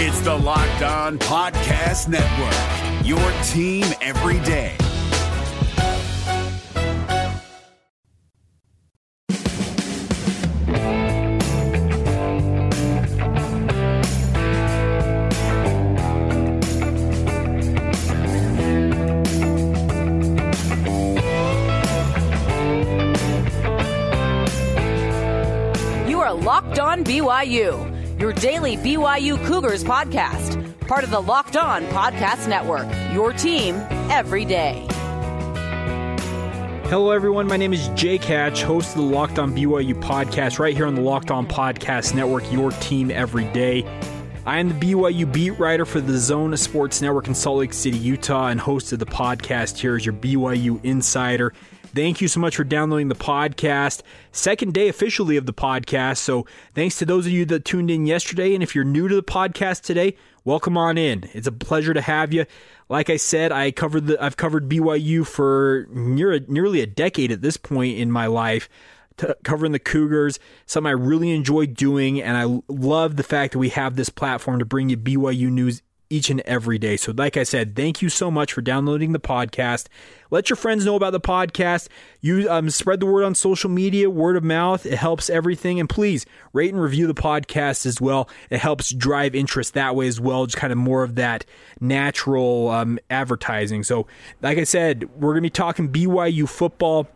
It's the Locked On Podcast Network, your team every day. You are Locked On BYU, your daily BYU Cougars podcast, part of the Locked On Podcast Network, your team every day. Hello, everyone. My name is Jake Hatch, host of the Locked On BYU podcast, right here on the Locked On Podcast Network, your team every day. I am the BYU beat writer for the Zone Sports Network in Salt Lake City, Utah, and host of the podcast Here is your BYU insider. Thank you so much for downloading the podcast. Second day officially of the podcast. So, thanks to those of you that tuned in yesterday. And if you're new to the podcast today, welcome on in. It's a pleasure to have you. Like I said, I covered the I've covered BYU for near nearly a decade at this point in my life. T- covering the Cougars, something I really enjoy doing, and I love the fact that we have this platform to bring you BYU news each and every day. So, like I said, thank you so much for downloading the podcast. Let your friends know about the podcast. You um, spread the word on social media, word of mouth. It helps everything. And please rate and review the podcast as well. It helps drive interest that way as well. Just kind of more of that natural um, advertising. So, like I said, we're to be talking BYU football.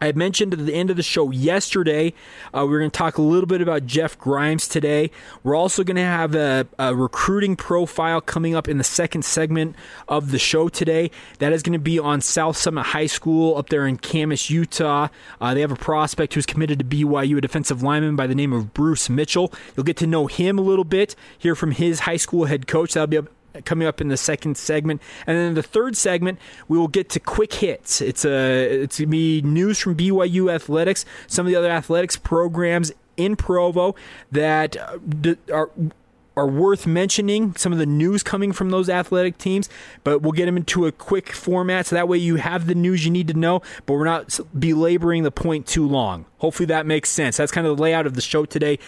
I mentioned at the end of the show yesterday, uh, we're going to talk a little bit about Jeff Grimes today. We're also going to have a, a, recruiting profile coming up in the second segment of the show today. That is going to be on South Summit High School up there in Kamas, Utah. Uh, they have a prospect who's committed to BYU, a defensive lineman by the name of Bruce Mitchell. You'll get to know him a little bit, hear from his high school head coach. That'll be coming up in the second segment. And then the third segment, we will get to quick hits. It's a it's gonna be news from BYU athletics, some of the other athletics programs in Provo that uh, are are worth mentioning some of the news coming from those athletic teams, but we'll get them into a quick format so that way you have the news you need to know, but we're not belaboring the point too long. Hopefully that makes sense. That's kind of the layout of the show today.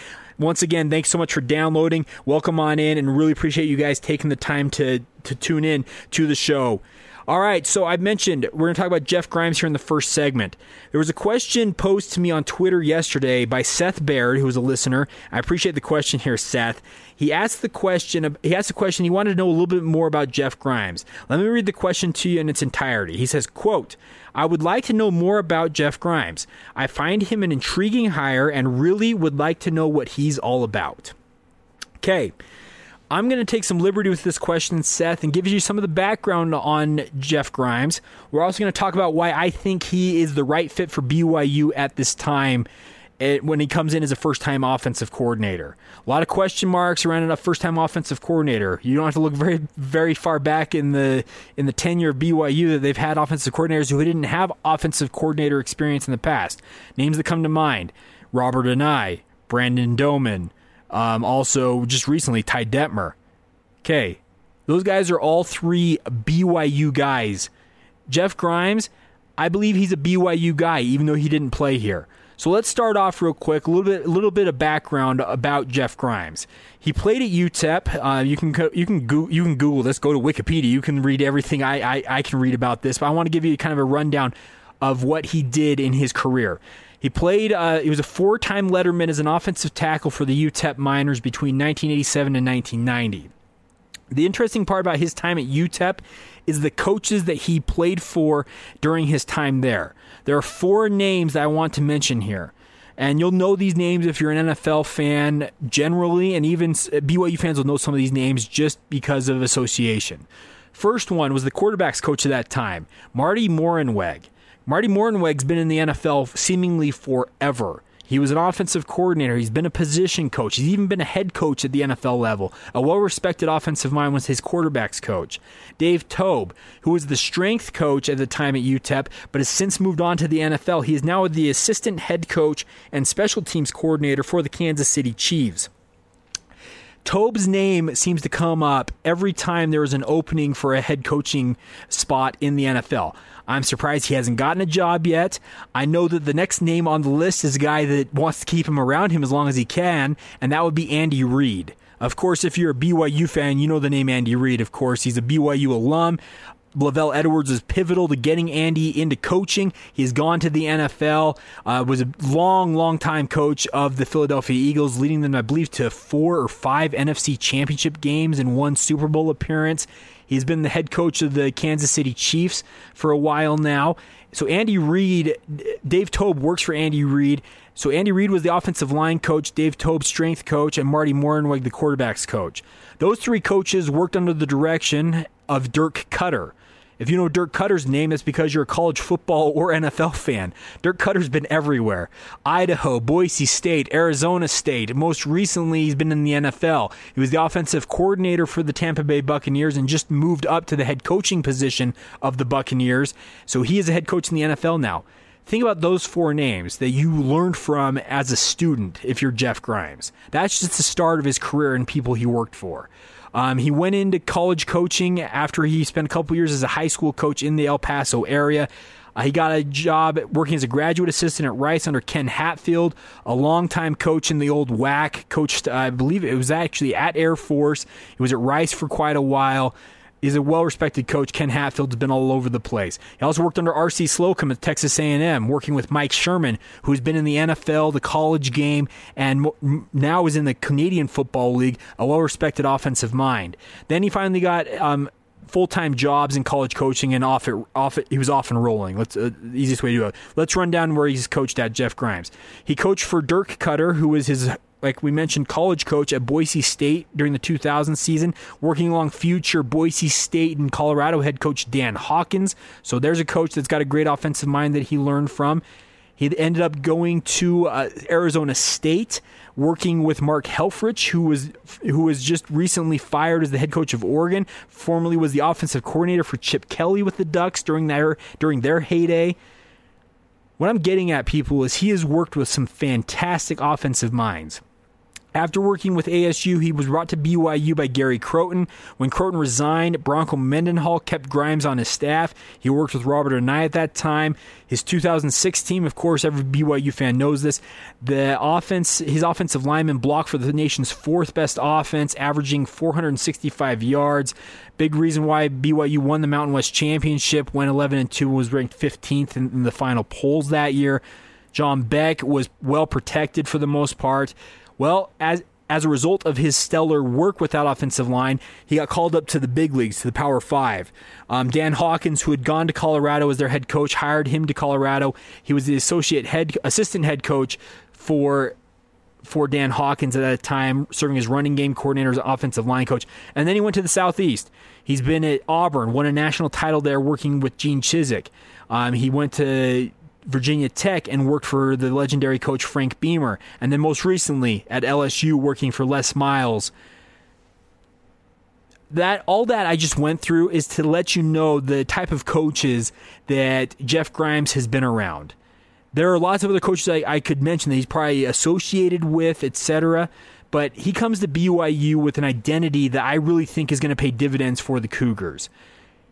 Once again, thanks so much for downloading. Welcome on in, and really appreciate you guys taking the time to to tune in to the show. All right, so I mentioned we're going to talk about Jeff Grimes here in the first segment. There was a question posed to me on Twitter yesterday by Seth Baird, who was a listener. I appreciate the question here, Seth. He asked the question. He asked the question. He wanted to know a little bit more about Jeff Grimes. Let me read the question to you in its entirety. He says, "quote I would like to know more about Jeff Grimes. I find him an intriguing hire and really would like to know what he's all about." Okay. I'm going to take some liberty with this question, Seth, and give you some of the background on Jeff Grimes. We're also going to talk about why I think he is the right fit for BYU at this time eh, when he comes in as a first time offensive coordinator. A lot of question marks around a first time offensive coordinator. You don't have to look very very far back in the in the tenure of BYU that they've had offensive coordinators who didn't have offensive coordinator experience in the past. Names that come to mind: Robert Anae, Brandon Doman, um, also, just recently, Ty Detmer. Okay, those guys are all three BYU guys. Jeff Grimes, I believe he's a BYU guy, even though he didn't play here. So let's start off real quick. A little bit, a little bit of background about Jeff Grimes. He played at UTEP. Uh, you can you can go, you can Google this. Go to Wikipedia. You can read everything I, I I can read about this. But I want to give you kind of a rundown of what he did in his career. He played, uh, he was a four time Letterman as an offensive tackle for the UTEP Miners between 1987 and 1990. The interesting part about his time at UTEP is the coaches that he played for during his time there. There are four names that I want to mention here. And you'll know these names if you're an NFL fan generally, and even BYU fans will know some of these names just because of association. First one was the quarterback's coach at that time, Marty Mornhinweg. Marty Mornhinweg's been in the NFL seemingly forever. He was an offensive coordinator. He's been a position coach. He's even been a head coach at the NFL level. A well respected offensive mind was his quarterback's coach. Dave Toub, who was the strength coach at the time at UTEP, but has since moved on to the NFL. He is now the assistant head coach and special teams coordinator for the Kansas City Chiefs. Toub's name seems to come up every time there is an opening for a head coaching spot in the NFL. I'm surprised he hasn't gotten a job yet. I know that the next name on the list is a guy that wants to keep him around him as long as he can, and that would be Andy Reid. Of course, if you're a BYU fan, you know the name Andy Reid. Of course, he's a BYU alum. LaVell Edwards was pivotal to getting Andy into coaching. He's gone to the NFL, uh, was a long, long time coach of the Philadelphia Eagles, leading them, I believe, to four or five NFC championship games and one Super Bowl appearance. He's been the head coach of the Kansas City Chiefs for a while now. So Andy Reid, Dave Toub works for Andy Reid. So Andy Reid was the offensive line coach, Dave Toub strength coach, and Marty Mornhinweg the quarterbacks coach. Those three coaches worked under the direction of Dirk Koetter. If you know Dirk Koetter's name, it's because you're a college football or NFL fan. Dirk Koetter's been everywhere Idaho, Boise State, Arizona State. Most recently, he's been in the NFL. He was the offensive coordinator for the Tampa Bay Buccaneers and just moved up to the head coaching position of the Buccaneers. So he is a head coach in the NFL now. Think about those four names that you learned from as a student if you're Jeff Grimes. That's just the start of his career and people he worked for. Um, he went into college coaching after he spent a couple years as a high school coach in the El Paso area. Uh, he got a job working as a graduate assistant at Rice under Ken Hatfield, a longtime coach in the old WAC. Coached, I believe it was actually at Air Force. He was at Rice for quite a while. He's a well-respected coach. Ken Hatfield's been all over the place. He also worked under R.C. Slocum at Texas A&M, working with Mike Sherman, who's been in the NFL, the college game, and now is in the Canadian Football League, a well-respected offensive mind. Then he finally got um, full-time jobs in college coaching and off it, off it, he was off and rolling. Let's uh, easiest way to do it. Let's run down where he's coached at Jeff Grimes. He coached for Dirk Koetter, who was his like we mentioned, college coach at Boise State during the 2000 season, working along future Boise State and Colorado head coach Dan Hawkins. So there's a coach that's got a great offensive mind that he learned from. He ended up going to uh, Arizona State, working with Mark Helfrich, who was who was just recently fired as the head coach of Oregon. Formerly was the offensive coordinator for Chip Kelly with the Ducks during their during their heyday. What I'm getting at, people, is he has worked with some fantastic offensive minds. After working with ASU, he was brought to BYU by Gary Crowton. When Crowton resigned, Bronco Mendenhall kept Grimes on his staff. He worked with Robert Anae at that time. His 2006 team, of course, every BYU fan knows this. The offense, his offensive lineman blocked for the nation's fourth best offense, averaging 465 yards. Big reason why BYU won the Mountain West Championship, went 11 and 2, was ranked 15th in, in the final polls that year. John Beck was well protected for the most part. Well, as as a result of his stellar work with that offensive line, he got called up to the big leagues, to the Power Five. Um, Dan Hawkins, who had gone to Colorado as their head coach, hired him to Colorado. He was the associate head, assistant head coach for for Dan Hawkins at that time, serving as running game coordinator, as offensive line coach. And then he went to the Southeast. He's been at Auburn, won a national title there, working with Gene Chizik. Um, he went to Virginia Tech and worked for the legendary coach Frank Beamer, and then most recently at LSU working for Les Miles. That all that I just went through is to let you know the type of coaches that Jeff Grimes has been around. There are lots of other coaches I, I could mention that he's probably associated with, etc. But he comes to BYU with an identity that I really think is going to pay dividends for the Cougars.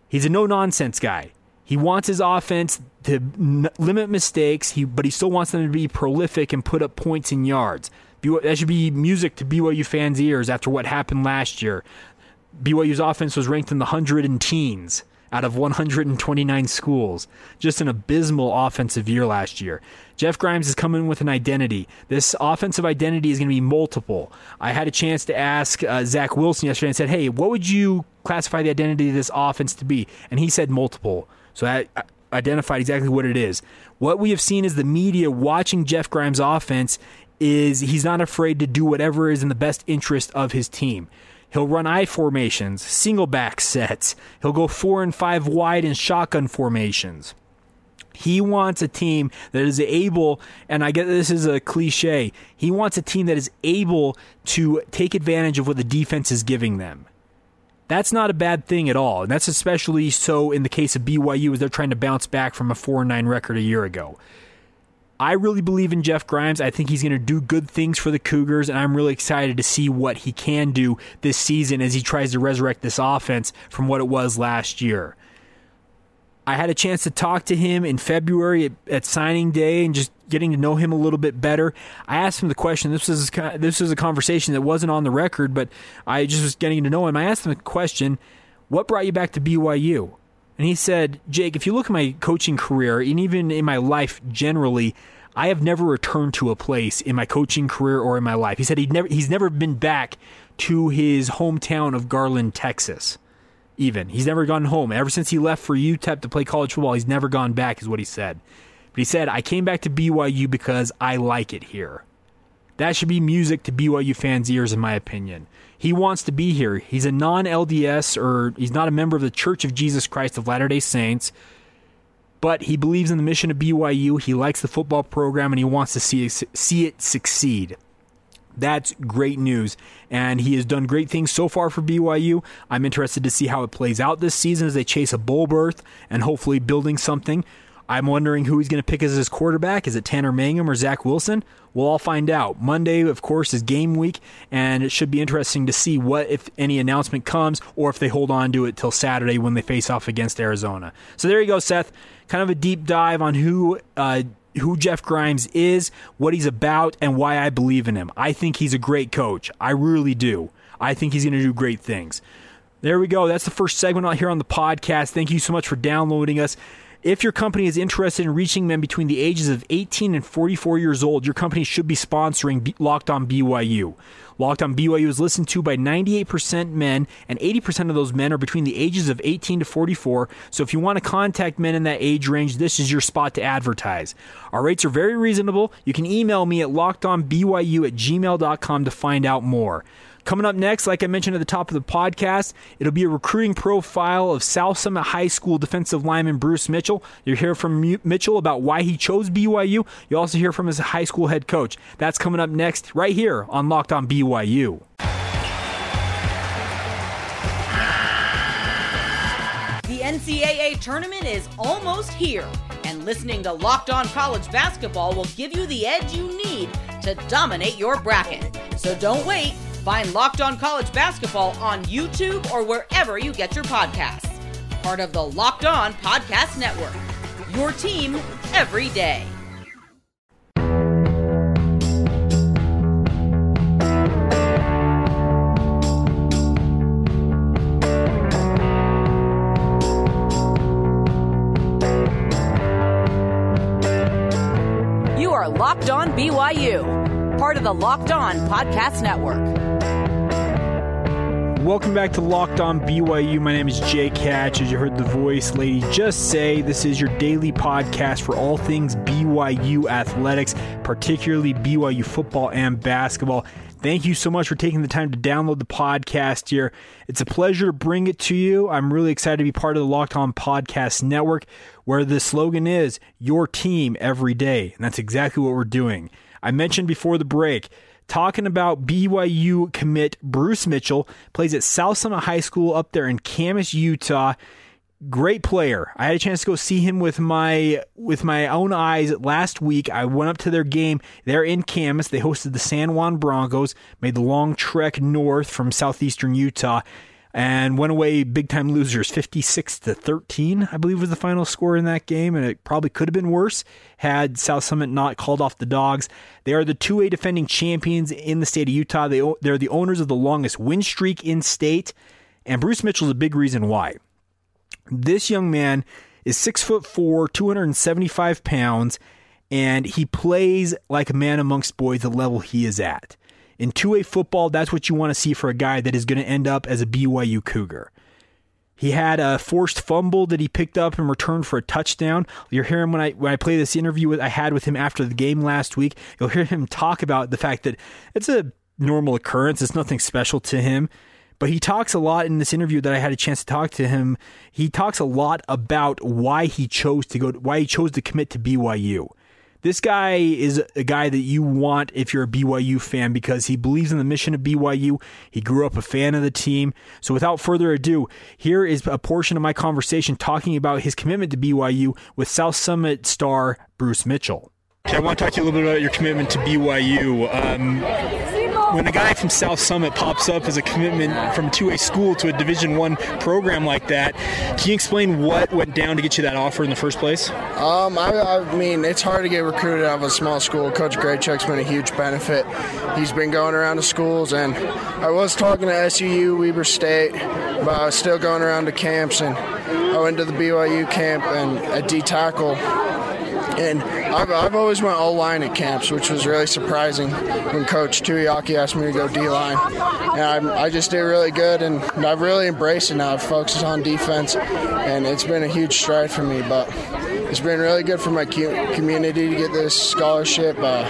He's a no nonsense guy. He wants his offense to n- limit mistakes, he, but he still wants them to be prolific and put up points and yards. that should be music to BYU fans' ears after what happened last year. BYU's offense was ranked in the hundred and teens out of 129 schools. Just an abysmal offensive year last year. Jeff Grimes is coming with an identity. This offensive identity is going to be multiple. I had a chance to ask uh, Zach Wilson yesterday and said, "Hey, what would you classify the identity of this offense to be?" And he said multiple. So I identified exactly what it is. What we have seen is the media watching Jeff Grimes' offense is he's not afraid to do whatever is in the best interest of his team. He'll run I formations, single back sets. He'll go four and five wide in shotgun formations. He wants a team that is able, and I get this is a cliche, he wants a team that is able to take advantage of what the defense is giving them. That's not a bad thing at all. And that's especially so in the case of BYU as they're trying to bounce back from a 4 9 record a year ago. I really believe in Jeff Grimes. I think he's going to do good things for the Cougars, and I'm really excited to see what he can do this season as he tries to resurrect this offense from what it was last year. I had a chance to talk to him in February at, at, signing day and just getting to know him a little bit better. I asked him the question. This was this was a conversation that wasn't on the record, but I just was getting to know him. I asked him the question, "What brought you back to BYU?" And he said, "Jake, if you look at my coaching career and even in my life generally, I have never returned to a place in my coaching career or in my life." He said he'd never he's never been back to his hometown of Garland, Texas even. He's never gone home. Ever since he left for UTEP to play college football, he's never gone back, is what he said. But he said, I came back to BYU because I like it here. That should be music to BYU fans' ears, in my opinion. He wants to be here. He's a non LDS or he's not a member of the Church of Jesus Christ of Latter day Saints, but he believes in the mission of BYU. He likes the football program and he wants to see, see it succeed. That's great news. And he has done great things so far for BYU. I'm interested to see how it plays out this season as they chase a bowl berth and hopefully building something. I'm wondering who he's going to pick as his quarterback. Is it Tanner Mangum or Zach Wilson? We'll all find out. Monday, of course, is game week, and it should be interesting to see what, if any, announcement comes or if they hold on to it till Saturday when they face off against Arizona. So there you go, Seth. Kind of a deep dive on who uh, who Jeff Grimes is, what he's about, and why I believe in him. I think he's a great coach. I really do. I think he's going to do great things. There we go. That's the first segment out here on the podcast. Thank you so much for downloading us. If your company is interested in reaching men between the ages of 18 and 44 years old, your company should be sponsoring Locked On BYU. Locked On BYU is listened to by 98% men, and 80% of those men are between the ages of 18 to 44. So if you want to contact men in that age range, this is your spot to advertise. Our rates are very reasonable. You can email me at lockedonbyu at gmail.com to find out more. Coming up next, like I mentioned at the top of the podcast, it'll be a recruiting profile of South Summit High School defensive lineman Bruce Mitchell. You'll hear from Mitchell about why he chose BYU. You'll also hear from his high school head coach. That's coming up next, right here on Locked On BYU. The NCAA tournament is almost here, and listening to Locked On College Basketball will give you the edge you need to dominate your bracket. So don't wait. Find Locked On College Basketball on YouTube or wherever you get your podcasts. Part of the Locked On Podcast Network. Your team every day. You are Locked On BYU, part of the Locked On Podcast Network. Welcome back to Locked On BYU. My name is Jake Hatch. As you heard the voice lady just say, this is your daily podcast for all things BYU athletics, particularly BYU football and basketball. Thank you so much for taking the time to download the podcast here. It's a pleasure to bring it to you. I'm really excited to be part of the Locked On Podcast Network, where the slogan is Your Team Every Day. And that's exactly what we're doing. I mentioned before the break, talking about BYU commit Bruce Mitchell, plays at South Summit High School up there in Kamas, Utah. Great player. I had a chance to go see him with my with my own eyes last week. I went up to their game. They're in Kamas. They hosted the San Juan Broncos, made the long trek north from southeastern Utah and went away big time losers 56 to 13 i believe was the final score in that game and it probably could have been worse had south summit not called off the dogs. They are the 2a defending champions in the state of utah. They, they're the owners of the longest win streak in state and bruce mitchell is a big reason why. This young man is six foot four 275 pounds and he plays like a man amongst boys the level he is at in 2A football, that's what you want to see for a guy that is going to end up as a BYU Cougar. He had a forced fumble that he picked up and returned for a touchdown. You'll hear him when I when I play this interview with, I had with him after the game last week. You'll hear him talk about the fact that it's a normal occurrence. It's nothing special to him. But he talks a lot in this interview that I had a chance to talk to him. He talks a lot about why he chose to go, why he chose to commit to BYU. This guy is a guy that you want if you're a BYU fan because he believes in the mission of BYU. He grew up a fan of the team. So without further ado, here is a portion of my conversation talking about his commitment to BYU with South Summit star Bruce Mitchell. I want to talk to you a little bit about your commitment to BYU. Um, when a guy from South Summit pops up as a commitment from a two-way school to a Division One program like that, can you explain what went down to get you that offer in the first place? Um, I, I mean, it's hard to get recruited out of a small school. Coach Grajek's been a huge benefit. He's been going around to schools, and I was talking to SUU, Weber State, but I was still going around to camps, and I went to the BYU camp and at D tackle and I've, I've always went O line at camps, which was really surprising when Coach Tuiaki asked me to go D line. And I, I just did really good, and I've really embraced it now. I've focused on defense, and it's been a huge stride for me. But it's been really good for my community to get this scholarship. Uh,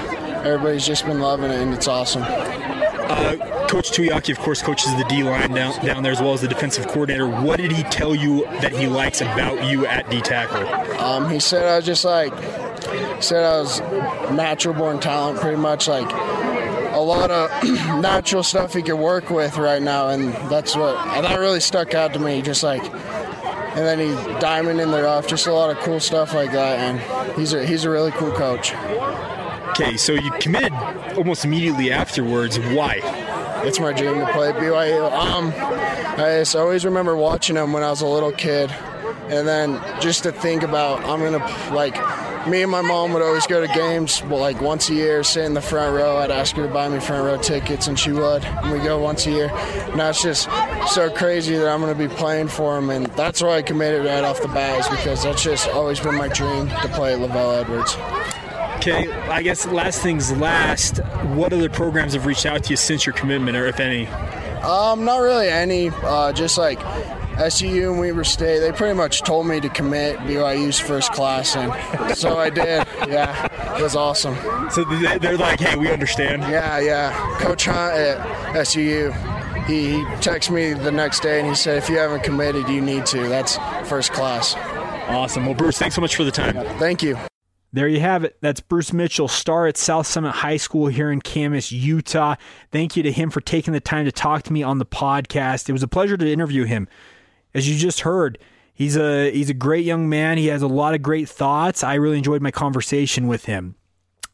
everybody's just been loving it, and it's awesome. Uh, Coach Tuiaki, of course, coaches the D line down, down there as well as the defensive coordinator. What did he tell you that he likes about you at D tackle? Um, he said I was just like, said I was natural born talent, pretty much like a lot of natural stuff he could work with right now, and that's what and that really stuck out to me. Just like, and then he diamond in the rough, just a lot of cool stuff like that, and he's a he's a really cool coach. Okay, so you committed almost immediately afterwards. Why? It's my dream to play at BYU. Um, I just always remember watching him when I was a little kid, and then just to think about I'm gonna like me and my mom would always go to games like once a year, sit in the front row. I'd ask her to buy me front row tickets, and she would. And we go once a year. Now it's just so crazy that I'm going to be playing for him, and that's why I committed right off the bat, is because that's just always been my dream to play at LaVell Edwards. Okay, I guess last things last. What other programs have reached out to you since your commitment, or if any? Um, not really any. Uh, just like SUU and Weber State, they pretty much told me to commit BYU's first class, and so I did. Yeah, it was awesome. So they're like, hey, we understand. Yeah, yeah. Coach Hunt at SUU, he, he texted me the next day and he said, if you haven't committed, you need to. That's first class. Awesome. Well, Bruce, thanks so much for the time. Thank you. There you have it. That's Bruce Mitchell, star at South Summit High School here in Kamas, Utah. Thank you to him for taking the time to talk to me on the podcast. It was a pleasure to interview him as you just heard, he's a he's a great young man. He has a lot of great thoughts. I really enjoyed my conversation with him.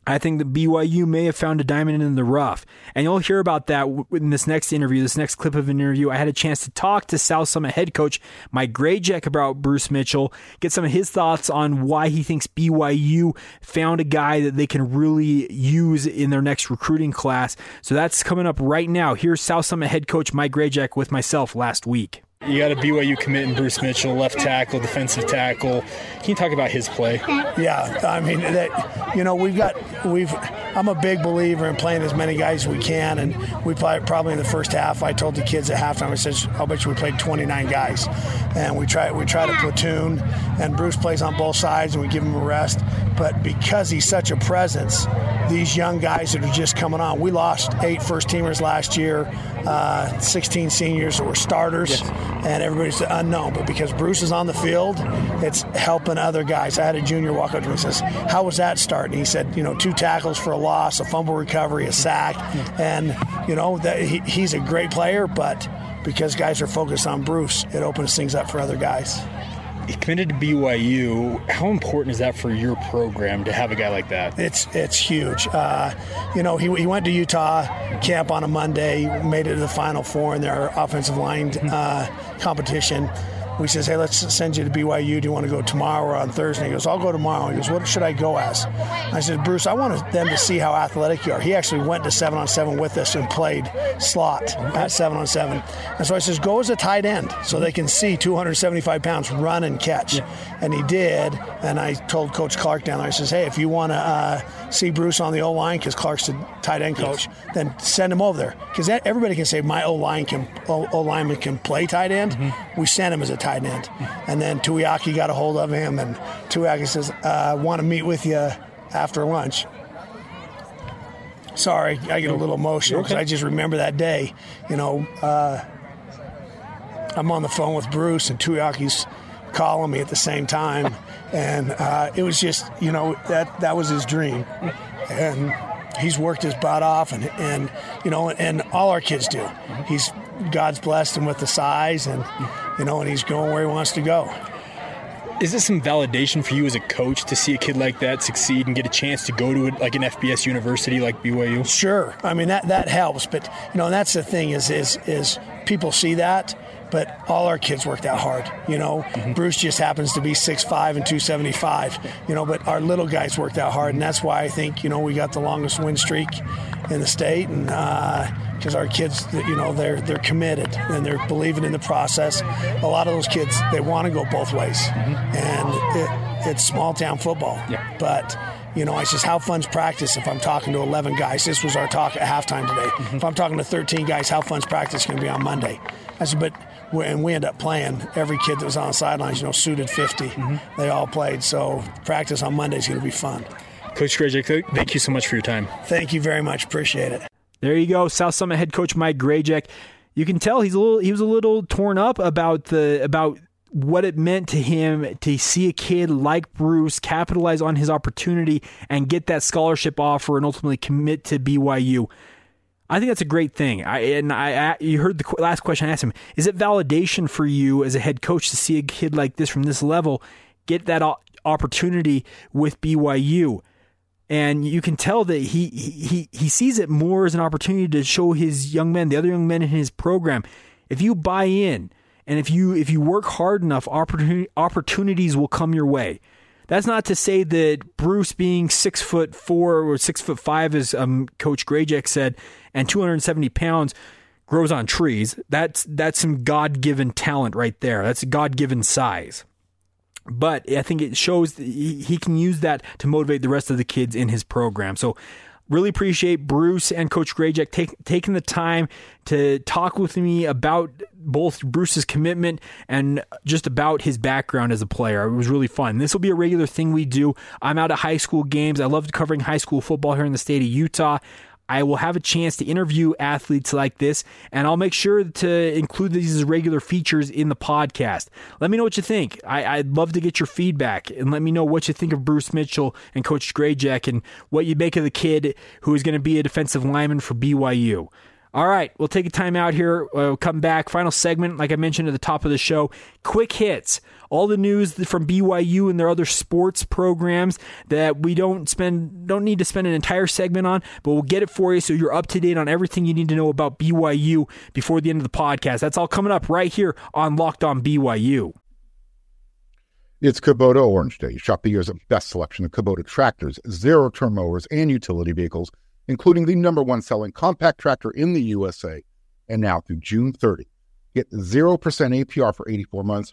I think that BYU may have found a diamond in the rough. And you'll hear about that in this next interview, this next clip of an interview. I had a chance to talk to South Summit head coach Mike Grajek about Bruce Mitchell, get some of his thoughts on why he thinks BYU found a guy that they can really use in their next recruiting class. So that's coming up right now. Here's South Summit head coach Mike Grajek with myself last week. You got a BYU commit in Bruce Mitchell, left tackle, defensive tackle. Can you talk about his play? Yeah, I mean that. You know, we've got we've. I'm a big believer in playing as many guys as we can, and we play probably in the first half. I told the kids at halftime, I said, "I'll bet you we played 29 guys," and we try we try to platoon, and Bruce plays on both sides, and we give him a rest. But because he's such a presence, these young guys that are just coming on, we lost eight first teamers last year, uh, 16 seniors that were starters. Yes and everybody's unknown. But because Bruce is on the field, it's helping other guys. I had a junior walk up to me and says, How was that start? And he said, You know, two tackles for a loss, a fumble recovery, a sack. And, you know, that he, he's a great player, but because guys are focused on Bruce, it opens things up for other guys he committed to BYU. How important is that for your program to have a guy like that? It's it's huge. Uh, you know, he, he went to Utah camp on a Monday, made it to the Final Four in their offensive line uh, competition we says, hey, let's send you to BYU. Do you want to go tomorrow or on Thursday? He goes, I'll go tomorrow. He goes, what should I go as? I said, Bruce, I want them to see how athletic you are. He actually went to seven on seven with us and played slot at seven on seven. And so I says, go as a tight end so they can see 275 pounds run and catch. Yeah. And he did. And I told Coach Clark down there, I says, hey, if you want to uh, see Bruce on the O line, because Clark's the tight end coach, yes. then send him over there. Because everybody can say my O line can O lineman can play tight end. Mm-hmm. We send him as a tight end. And then Tuiaki got a hold of him, and Tuiaki says, uh, "I want to meet with you after lunch." Sorry, I get a little emotional because okay. I just remember that day. You know, uh, I'm on the phone with Bruce, and Tuiaki's calling me at the same time, and uh, it was just, you know, that that was his dream, and he's worked his butt off, and and you know, and all our kids do. He's God's blessed him with the size, and you know, and he's going where he wants to go. is this some validation for you as a coach to see a kid like that succeed and get a chance to go to a, like an FBS university like BYU? Sure. I mean that that helps, but you know, and that's the thing is is is people see that but all our kids worked out hard. You know, mm-hmm. Bruce just happens to be 6'5 and 275, you know, but our little guys worked out hard. And that's why I think, you know, we got the longest win streak in the state. And, because uh, our kids, you know, they're they're committed and they're believing in the process. A lot of those kids, they want to go both ways, mm-hmm. and it, it's small town football. Yeah. But you know, I says, how fun's practice if I'm talking to 11 guys? This was our talk at halftime today. Mm-hmm. If I'm talking to 13 guys, how fun's practice going to be on Monday? I said, but and we end up playing. Every kid that was on the sidelines, you know, suited 50. Mm-hmm. They all played. So practice on Monday is going to be fun. Coach Grajek, thank you so much for your time. Thank you very much. Appreciate it. There you go, South Summit head coach Mike Grajek. You can tell he's a little he was a little torn up about the about what it meant to him to see a kid like Bruce capitalize on his opportunity and get that scholarship offer and ultimately commit to BYU. I think that's a great thing. I and I, I, you heard the last question I asked him. Is it validation for you as a head coach to see a kid like this from this level get that opportunity with BYU? And you can tell that he he he sees it more as an opportunity to show his young men, the other young men in his program, if you buy in and if you if you work hard enough, opportunity, opportunities will come your way. That's not to say that Bruce being six foot four or six foot five, as um, Coach Grajek said, and 270 pounds grows on trees. That's that's some God given talent right there. That's God given size. But I think it shows he, he can use that to motivate the rest of the kids in his program. So Really appreciate Bruce and Coach Grajek take, taking the time to talk with me about both Bruce's commitment and just about his background as a player. It was really fun. This will be a regular thing we do. I'm out at high school games. I love covering high school football here in the state of Utah. I will have a chance to interview athletes like this, and I'll make sure to include these as regular features in the podcast. Let me know what you think. I, would love to get your feedback and let me know what you think of Bruce Mitchell and Coach Grajek and what you make of the kid who is going to be a defensive lineman for BYU. All right, we'll take a time out here. We'll come back. Final segment, like I mentioned at the top of the show. Quick hits. All the news from BYU and their other sports programs that we don't spend don't need to spend an entire segment on, but we'll get it for you so you're up to date on everything you need to know about BYU before the end of the podcast. That's all coming up right here on Locked On BYU. It's Kubota Orange Day. Shop the year's best selection of Kubota tractors, zero turn mowers, and utility vehicles including the number one selling compact tractor in the USA. And now through June 30, get 0% APR for 84 months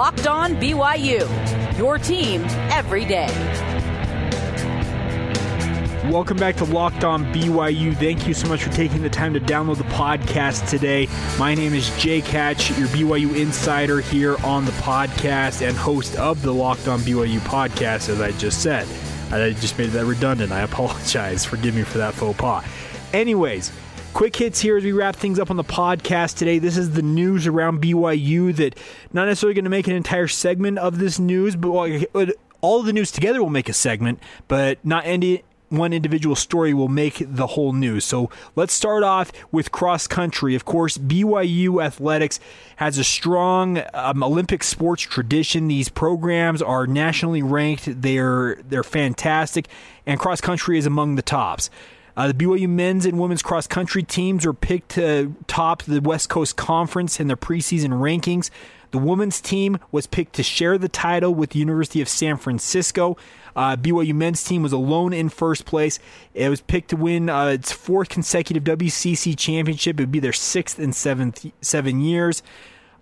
Locked On BYU, your team every day. Welcome back to Locked On BYU. Thank you so much for taking the time to download the podcast today. My name is Jake Hatch, your BYU insider here on the podcast and host of the Locked On BYU podcast, as I just said. I just made that redundant. I apologize. Forgive me for that faux pas. Anyways, Quick hits here as we wrap things up on the podcast today. This is the news around BYU that not necessarily going to make an entire segment of this news, but all the news together will make a segment, but not any one individual story will make the whole news. So let's start off with cross country. Of course, BYU athletics has a strong um, Olympic sports tradition. These programs are nationally ranked. They're they're fantastic, and cross country is among the tops. Uh, the BYU men's and women's cross country teams were picked to top the West Coast Conference in their preseason rankings. The women's team was picked to share the title with the University of San Francisco. Uh, BYU men's team was alone in first place. It was picked to win uh, its fourth consecutive WCC championship. It would be their sixth in seventh seven years.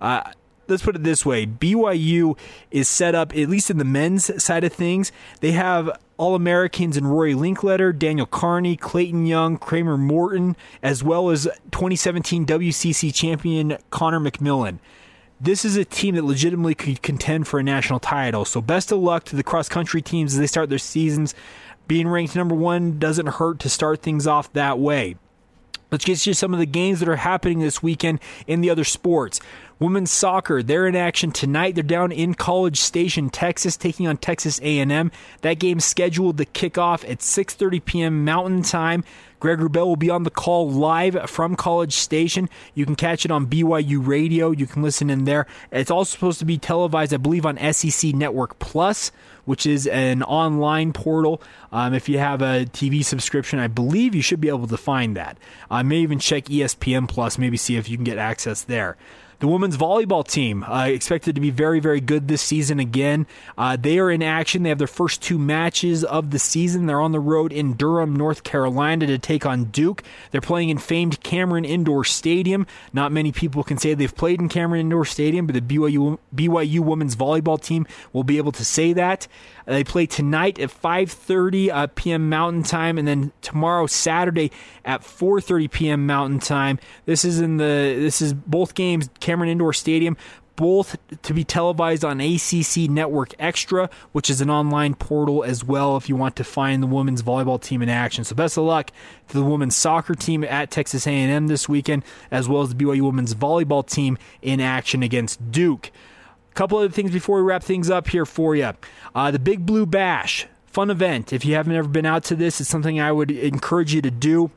Uh, let's put it this way BYU is set up, at least in the men's side of things, they have All Americans in Rory Linkletter, Daniel Carney, Clayton Young, Kramer Morton, as well as 2017 WCC champion Connor McMillan. this is a team that legitimately could contend for a national title. So best of luck to the cross country teams as they start their seasons. Being ranked number one doesn't hurt to start things off that way. Let's get to some of the games that are happening this weekend in the other sports. Women's soccer, they're in action tonight. They're down in College Station, Texas, taking on Texas A&M. That game's scheduled to kick off at 6:30 p.m. Mountain Time. Greg Wrubell will be on the call live from College Station. You can catch it on BYU Radio. You can listen in there. It's also supposed to be televised, I believe, on SEC Network Plus, which is an online portal. Um, if you have a TV subscription, I believe you should be able to find that. I uh, may even check ESPN Plus, maybe see if you can get access there. The women's volleyball team uh, expected to be very, very good this season again. Uh, they are in action. They have their first two matches of the season. They're on the road in Durham, North Carolina to take on Duke. They're playing in famed Cameron Indoor Stadium. Not many people can say they've played in Cameron Indoor Stadium, but the BYU, BYU women's volleyball team will be able to say that. They play tonight at 5:30 uh, p.m. Mountain Time, and then tomorrow Saturday at 4:30 p.m. Mountain Time. This is in the this is both games Cameron Indoor Stadium. Both to be televised on ACC Network Extra, which is an online portal as well if you want to find the women's volleyball team in action. So best of luck to the women's soccer team at Texas A&M this weekend, as well as the BYU women's volleyball team in action against Duke couple other things before we wrap things up here for you. Uh, the Big Blue Bash, fun event. If you haven't ever been out to this, it's something I would encourage you to do.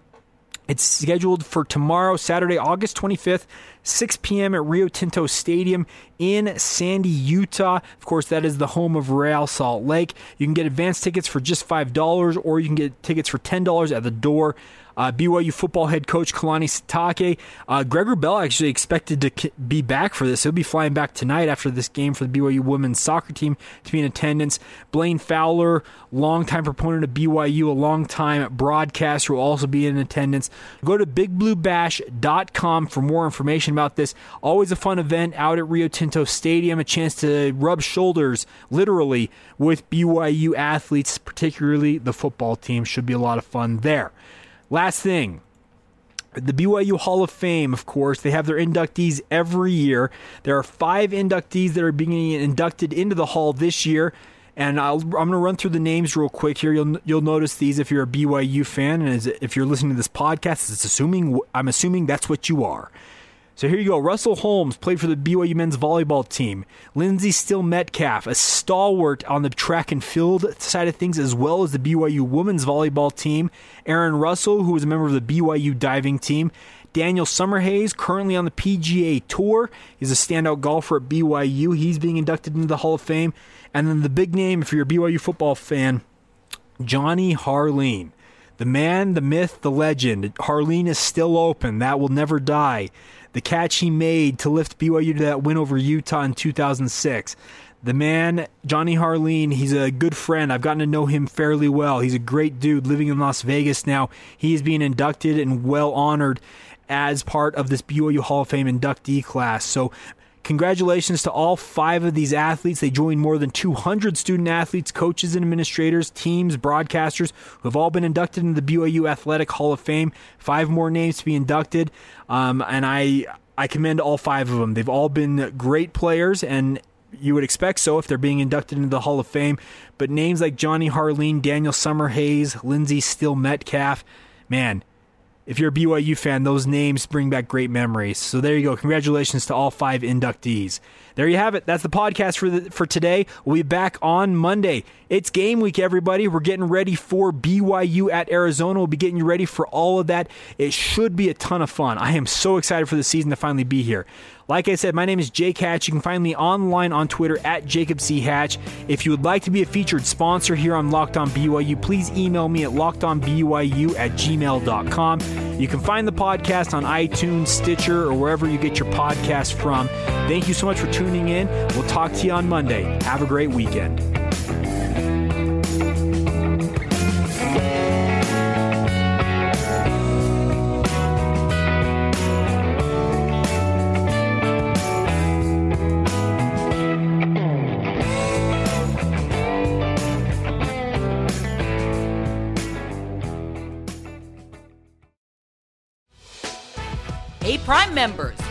It's scheduled for tomorrow, Saturday, August 25th, 6 p.m. at Rio Tinto Stadium in Sandy, Utah. Of course, that is the home of Real Salt Lake. You can get advance tickets for just $5 or you can get tickets for $10 at the door uh, BYU football head coach Kalani Sitake. Uh, Greg Wrubell actually expected to be back for this. He'll be flying back tonight after this game for the BYU women's soccer team to be in attendance. Blaine Fowler, longtime proponent of BYU, a long-time broadcaster, will also be in attendance. Go to bigbluebash.com for more information about this. Always a fun event out at Rio Tinto Stadium, a chance to rub shoulders, literally, with BYU athletes, particularly the football team. Should be a lot of fun there. Last thing. The BYU Hall of Fame, of course, they have their inductees every year. There are five inductees that are being inducted into the Hall this year. And i am going to run through the names real quick here. You'll you'll notice these if you're a BYU fan, and as, if you're listening to this podcast, it's assuming I'm assuming that's what you are. So here you go. Russell Holmes played for the BYU men's volleyball team. Lindsay Steele Metcalf, a stalwart on the track and field side of things, as well as the BYU women's volleyball team. Aaron Russell, who was a member of the BYU diving team. Daniel Summerhays, currently on the PGA Tour. He's a standout golfer at BYU. He's being inducted into the Hall of Fame. And then the big name, if you're a BYU football fan, Johnny Harline. The man, the myth, the legend. Harline is still open. That will never die the catch he made to lift BYU to that win over Utah in 2006. The man, Johnny Harline, he's a good friend. I've gotten to know him fairly well. He's a great dude living in Las Vegas now. He is being inducted and well honored as part of this BYU Hall of Fame inductee class. So Congratulations to all five of these athletes. They joined more than 200 student athletes, coaches, and administrators, teams, broadcasters who have all been inducted into the BYU Athletic Hall of Fame. Five more names to be inducted, um, and I I commend all five of them. They've all been great players, and you would expect so if they're being inducted into the Hall of Fame. But names like Johnny Harline, Daniel Summerhays, Lindsay Steele Metcalf, man, if you're a BYU fan, those names bring back great memories. So there you go. Congratulations to all five inductees. There you have it. That's the podcast for the, for today. We'll be back on Monday. It's game week, everybody. We're getting ready for BYU at Arizona. We'll be getting you ready for all of that. It should be a ton of fun. I am so excited for the season to finally be here. Like I said, my name is Jake Hatch. You can find me online on Twitter at Jacob C. Hatch. If you would like to be a featured sponsor here on Locked On BYU, please email me at lockedonbyu at gmail.com. You can find the podcast on iTunes, Stitcher, or wherever you get your podcast from. Thank you so much for tuning in. We'll talk to you on Monday. Have a great weekend. Prime members.